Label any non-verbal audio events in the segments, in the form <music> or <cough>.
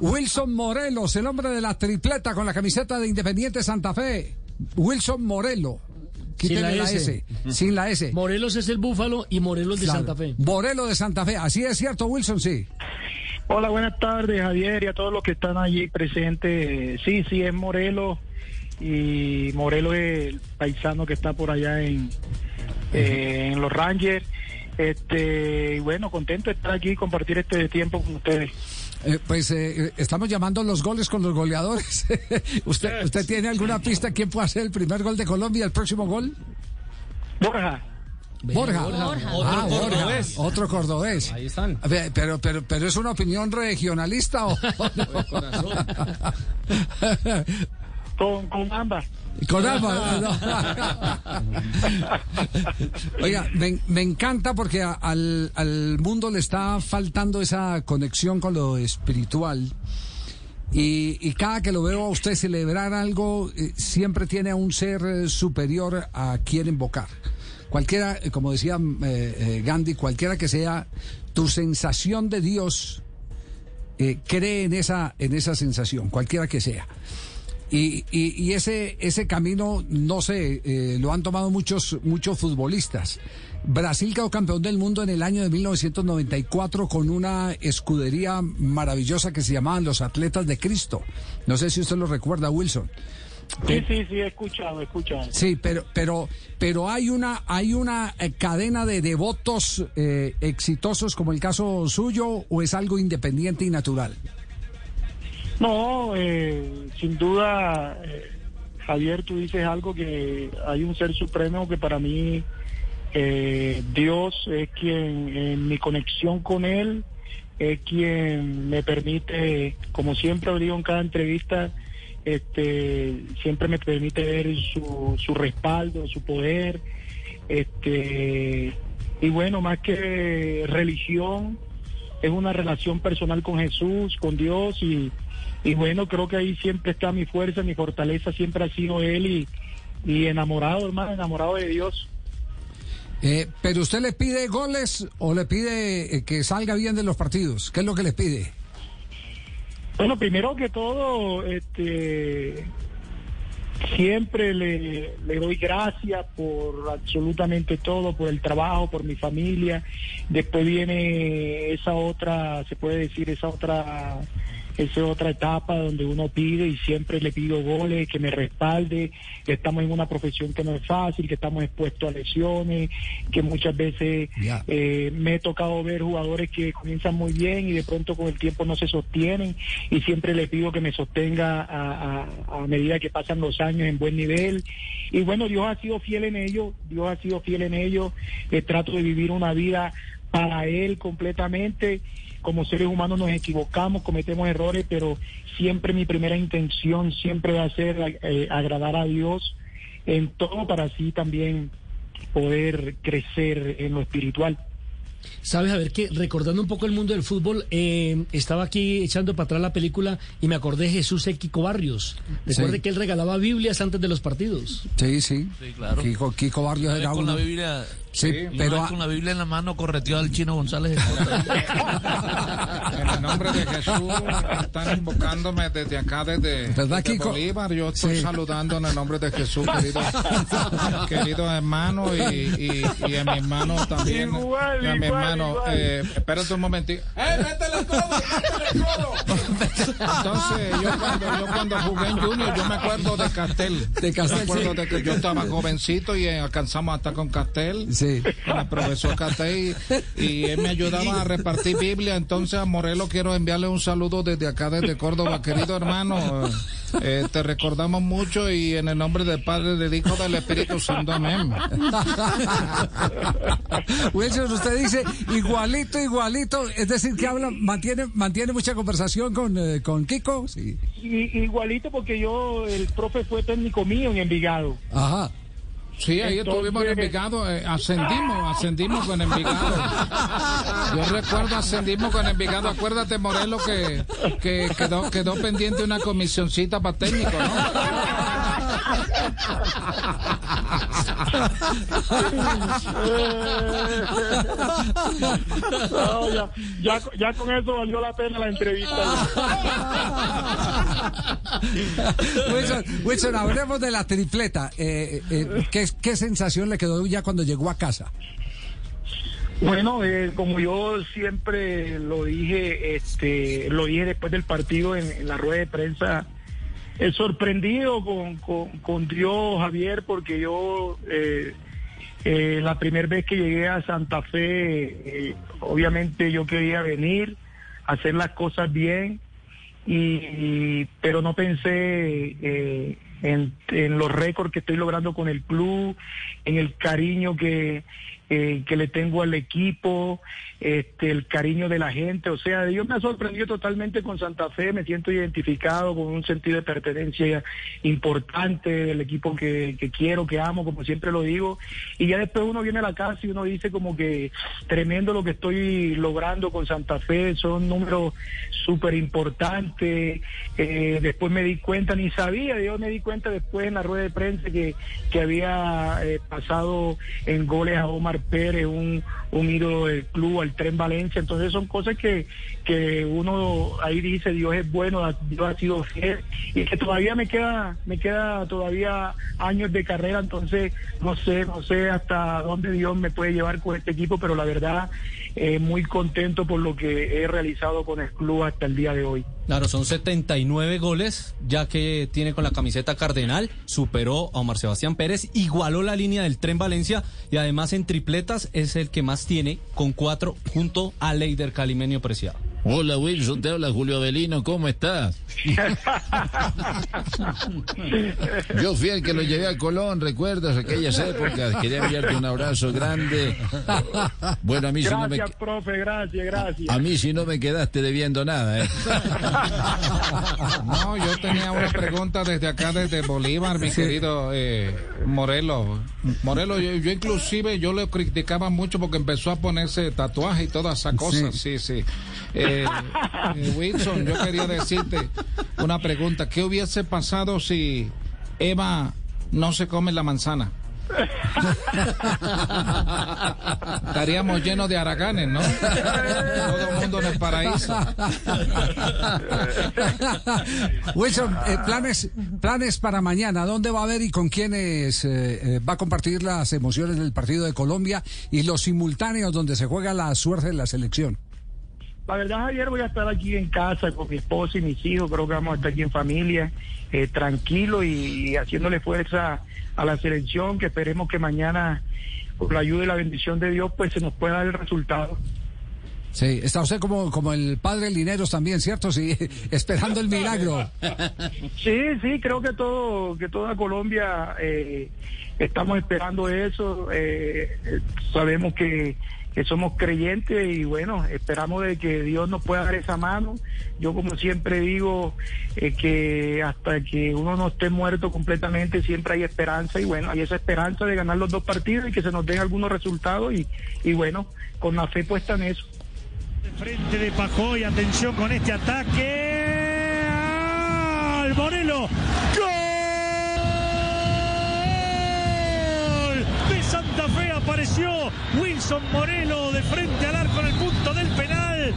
Wilson Morelos, el hombre de la tripleta con la camiseta de Independiente Santa Fe. Wilson Morelos. Sin la S. S. Sin la S. Morelos es el Búfalo y Morelos de. Santa Fe. Morelos de Santa Fe. Así es cierto, Wilson, sí. Hola, buenas tardes, Javier, y a todos los que están allí presentes. Sí, sí, es Morelos, y Morelos es el paisano que está por allá en, eh, en los Rangers. Este, y bueno, contento de estar aquí y compartir este tiempo con ustedes. Eh, pues eh, estamos llamando los goles con los goleadores. <laughs> ¿Usted, ¿Usted tiene alguna pista quién puede hacer el primer gol de Colombia, el próximo gol? Borja, Borja. Borja. Ah, Otro Borja. cordobés. Otro cordobés. Ahí están. Pero, pero, pero es una opinión regionalista o <laughs> <laughs> con, con ambas. Con. No. <laughs> Oiga, me, me encanta porque a- al, al mundo le está faltando esa conexión con lo espiritual. Y, y cada que lo veo a usted celebrar algo, eh, siempre tiene a un ser eh, superior a quien invocar. Cualquiera, eh, como decía eh, Gandhi, cualquiera que sea tu sensación de Dios, cree en esa, en esa sensación, cualquiera que sea. Y, y- y ese, ese camino, no sé, eh, lo han tomado muchos, muchos futbolistas. Brasil quedó campeón del mundo en el año de 1994 con una escudería maravillosa que se llamaban los Atletas de Cristo. No sé si usted lo recuerda, Wilson. Sí, sí, sí, he escuchado, he escuchado. Sí, pero, pero, pero hay una, hay una eh, cadena de devotos eh, exitosos como el caso suyo o es algo independiente y natural. No, eh, sin duda, eh, Javier, tú dices algo que hay un ser supremo que para mí eh, Dios es quien, en mi conexión con Él, es quien me permite, como siempre digo en cada entrevista, este, siempre me permite ver su, su respaldo, su poder, este, y bueno, más que religión, es una relación personal con Jesús, con Dios y, y bueno, creo que ahí siempre está mi fuerza, mi fortaleza siempre ha sido Él y, y enamorado, hermano, enamorado de Dios. Eh, pero usted le pide goles o le pide eh, que salga bien de los partidos. ¿Qué es lo que le pide? Bueno, primero que todo, este, siempre le, le doy gracias por absolutamente todo, por el trabajo, por mi familia. Después viene esa otra, se puede decir, esa otra, esa otra etapa donde uno pide y siempre le pido goles, que me respalde, que estamos en una profesión que no es fácil, que estamos expuestos a lesiones, que muchas veces eh, me he tocado ver jugadores que comienzan muy bien y de pronto con el tiempo no se sostienen y siempre le pido que me sostenga a, a- a medida que pasan los años en buen nivel. Y bueno, Dios ha sido fiel en ello, Dios ha sido fiel en ello. Eh, trato de vivir una vida para Él completamente. Como seres humanos nos equivocamos, cometemos errores, pero siempre mi primera intención siempre va a ser eh, agradar a Dios en todo para así también poder crecer en lo espiritual. Sabes, a ver, que recordando un poco el mundo del fútbol, eh, estaba aquí echando para atrás la película y me acordé de Jesús E. Kiko Barrios. Recuerde Sí. que él regalaba Biblias antes de los partidos. Sí, sí. Sí, claro. Kiko, Kiko Barrios era con uno. la Biblia, Sí, pero con la Biblia en la mano correteó al chino González. <laughs> En el nombre de Jesús, están invocándome desde acá, desde, ¿Verdad, desde Kiko? Bolívar. Yo estoy Sí. saludando en el nombre de Jesús, querido, <laughs> querido hermano, y, y, y a mi hermano también. Igual, y a mi igual, hermano, igual. eh, espérate un momentito. ¡Eh, métele el codo, métele el codo! Entonces, yo cuando, yo cuando jugué en Junior, yo me acuerdo de Castel. De Castel, Me acuerdo sí. de que yo estaba jovencito y alcanzamos hasta con Castel Sí. con el profesor Catey y él me ayudaba a repartir Biblia. Entonces a Morelos quiero enviarle un saludo desde acá, desde Córdoba, querido hermano. eh, te recordamos mucho y en el nombre del Padre, del Hijo, del Espíritu Santo, amén. Wilson, usted dice igualito, igualito. Es decir, que habla, mantiene, mantiene mucha conversación con, eh, con Kiko. Sí. Y- igualito porque yo, el profe fue técnico mío en Envigado. Ajá. Sí, ahí Entonces- estuvimos en Envigado, eh, ascendimos, ascendimos con Envigado. Yo recuerdo ascendimos con Envigado. Acuérdate, Morelos, que, que quedó, quedó pendiente una comisioncita para técnico, ¿no? No, ya, ya, ya con eso valió la pena la entrevista. Wilson, Wilson, hablemos de la tripleta. Eh, eh, ¿qué, ¿Qué sensación le quedó ya cuando llegó a casa? Bueno, eh, como yo siempre lo dije, este, lo dije después del partido en, en la rueda de prensa, he sorprendido con, con, con Dios, Javier, porque yo eh, eh, la primera vez que llegué a Santa Fe, eh, obviamente yo quería venir, hacer las cosas bien, y, pero no pensé eh, en, en los récords que estoy logrando con el club, en el cariño que, eh, que le tengo al equipo, este, el cariño de la gente. O sea, Dios me ha sorprendido totalmente con Santa Fe, me siento identificado con un sentido de pertenencia importante del equipo que, quiero, que amo, como siempre lo digo. Y ya después uno viene a la casa y uno dice como que tremendo lo que estoy logrando con Santa Fe, son números súper importantes. Eh, después me di cuenta, ni sabía, yo me di cuenta después en la rueda de prensa que, que había eh, pasado en goles a Omar Pérez, un, un ídolo del club, al Tren Valencia. Entonces son cosas que, que uno ahí dice, Dios es bueno, Dios ha sido fiel y que todavía me queda, me queda todavía años de carrera, entonces no sé, no sé hasta dónde Dios me puede llevar con este equipo, pero la verdad eh, muy contento por lo que he realizado con el club hasta el día de hoy. Claro, son 79 goles, ya que tiene con la camiseta cardenal, superó a Omar Sebastián Pérez, igualó la línea del Tren Valencia y además en tripletas es el que más tiene, con cuatro, junto a Leider Calimenio Preciado. Hola Wilson, te habla Julio Avelino, ¿cómo estás? <laughs> Yo fui el que lo llevé a Colón, ¿recuerdas aquellas épocas? Quería enviarte un abrazo grande. Bueno, a mí si no me, Gracias, profe, gracias, gracias. a mí si no me quedaste debiendo nada, ¿eh? No, yo tenía una pregunta desde acá, desde Bolívar, mi querido eh, Morelos. Morelos, yo, yo inclusive yo le criticaba mucho porque empezó a ponerse tatuaje y todas esas cosas. Sí, sí. Eh, eh, Wilson, yo quería decirte una pregunta. ¿Qué hubiese pasado si Eva no se come la manzana? Estaríamos llenos de araganes, ¿no? Todo el mundo en el paraíso. Wilson, eh, planes, planes para mañana. ¿Dónde va a ver y con quiénes eh, eh, va a compartir las emociones del partido de Colombia y los simultáneos donde se juega la suerte de la selección? La verdad, Javier, voy a estar aquí en casa con mi esposa y mis hijos. Creo que vamos a estar aquí en familia, eh, tranquilo y haciéndole fuerza a la selección, que esperemos que mañana, por la ayuda y la bendición de Dios, pues se nos pueda dar el resultado. Sí, está usted como, como el padre Lineros también, ¿cierto? Sí, <laughs> esperando el milagro. Sí, sí, creo que todo, que toda Colombia eh, estamos esperando eso. eh, sabemos que, que somos creyentes y bueno, esperamos de que Dios nos pueda dar esa mano. Yo como siempre digo eh, que hasta que uno no esté muerto completamente siempre hay esperanza y bueno, hay esa esperanza de ganar los dos partidos y que se nos den algunos resultados y, y bueno, con la fe puesta en eso. Frente de Pajoy, atención con este ataque. ¡Al Morelo! ¡Gol! De Santa Fe apareció Wilson Morelo de frente al arco en el punto del penal.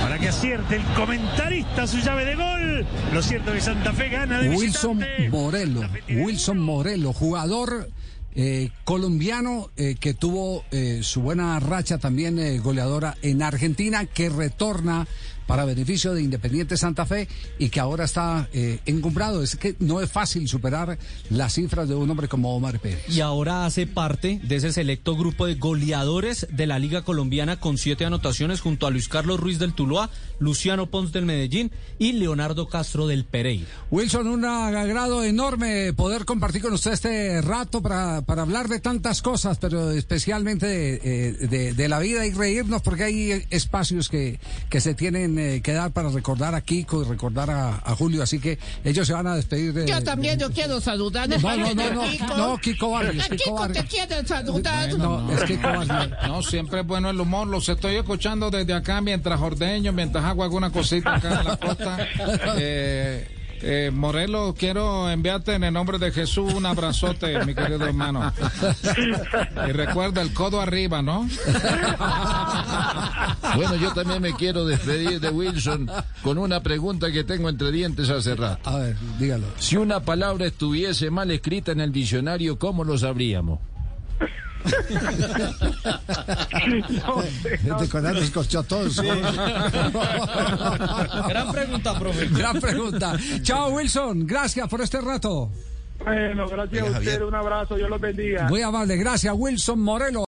Para que acierte el comentarista su llave de gol. Lo cierto es que Santa Fe gana de Wilson visitante. Morelo, Wilson Morelo, jugador eh, colombiano eh, que tuvo eh, su buena racha también eh, goleadora en Argentina, que retorna para beneficio de Independiente Santa Fe y que ahora está eh, encumbrado. Es que no es fácil superar las cifras de un hombre como Omar Pérez. Y ahora hace parte de ese selecto grupo de goleadores de la Liga Colombiana con siete anotaciones junto a Luis Carlos Ruiz del Tuluá, Luciano Pons del Medellín y Leonardo Castro del Pereira. Wilson, un agrado enorme poder compartir con usted este rato para, para hablar de tantas cosas, pero especialmente de, eh, de- de la vida y reírnos, porque hay espacios que, que se tienen eh, que dar para recordar a Kiko y recordar a, a Julio, así que ellos se van a despedir de... Yo también, de- yo quiero saludar. No, no, no, Kiko. no, Kiko Barrios, A Kiko Kiko te quieren saludar. No, es Kiko Barrios. No, siempre es bueno el humor. Los estoy escuchando desde acá mientras ordeño, mientras hago alguna cosita acá en la costa. <laughs> Eh, Eh, Morelos, quiero enviarte en el nombre de Jesús un abrazote, <laughs> mi querido hermano. Y recuerda el codo arriba, ¿no? <laughs> Bueno, yo también me quiero despedir de Wilson con una pregunta que tengo entre dientes hace rato. A ver, dígalo. Si una palabra estuviese mal escrita en el diccionario, ¿cómo lo sabríamos? No sé, no Este nos costó todos. Gran pregunta, profe. Gran pregunta. Chao, Wilson. Gracias por este rato. Bueno, gracias a usted, un abrazo, Dios los bendiga. Muy amable. Gracias, Wilson Morelos.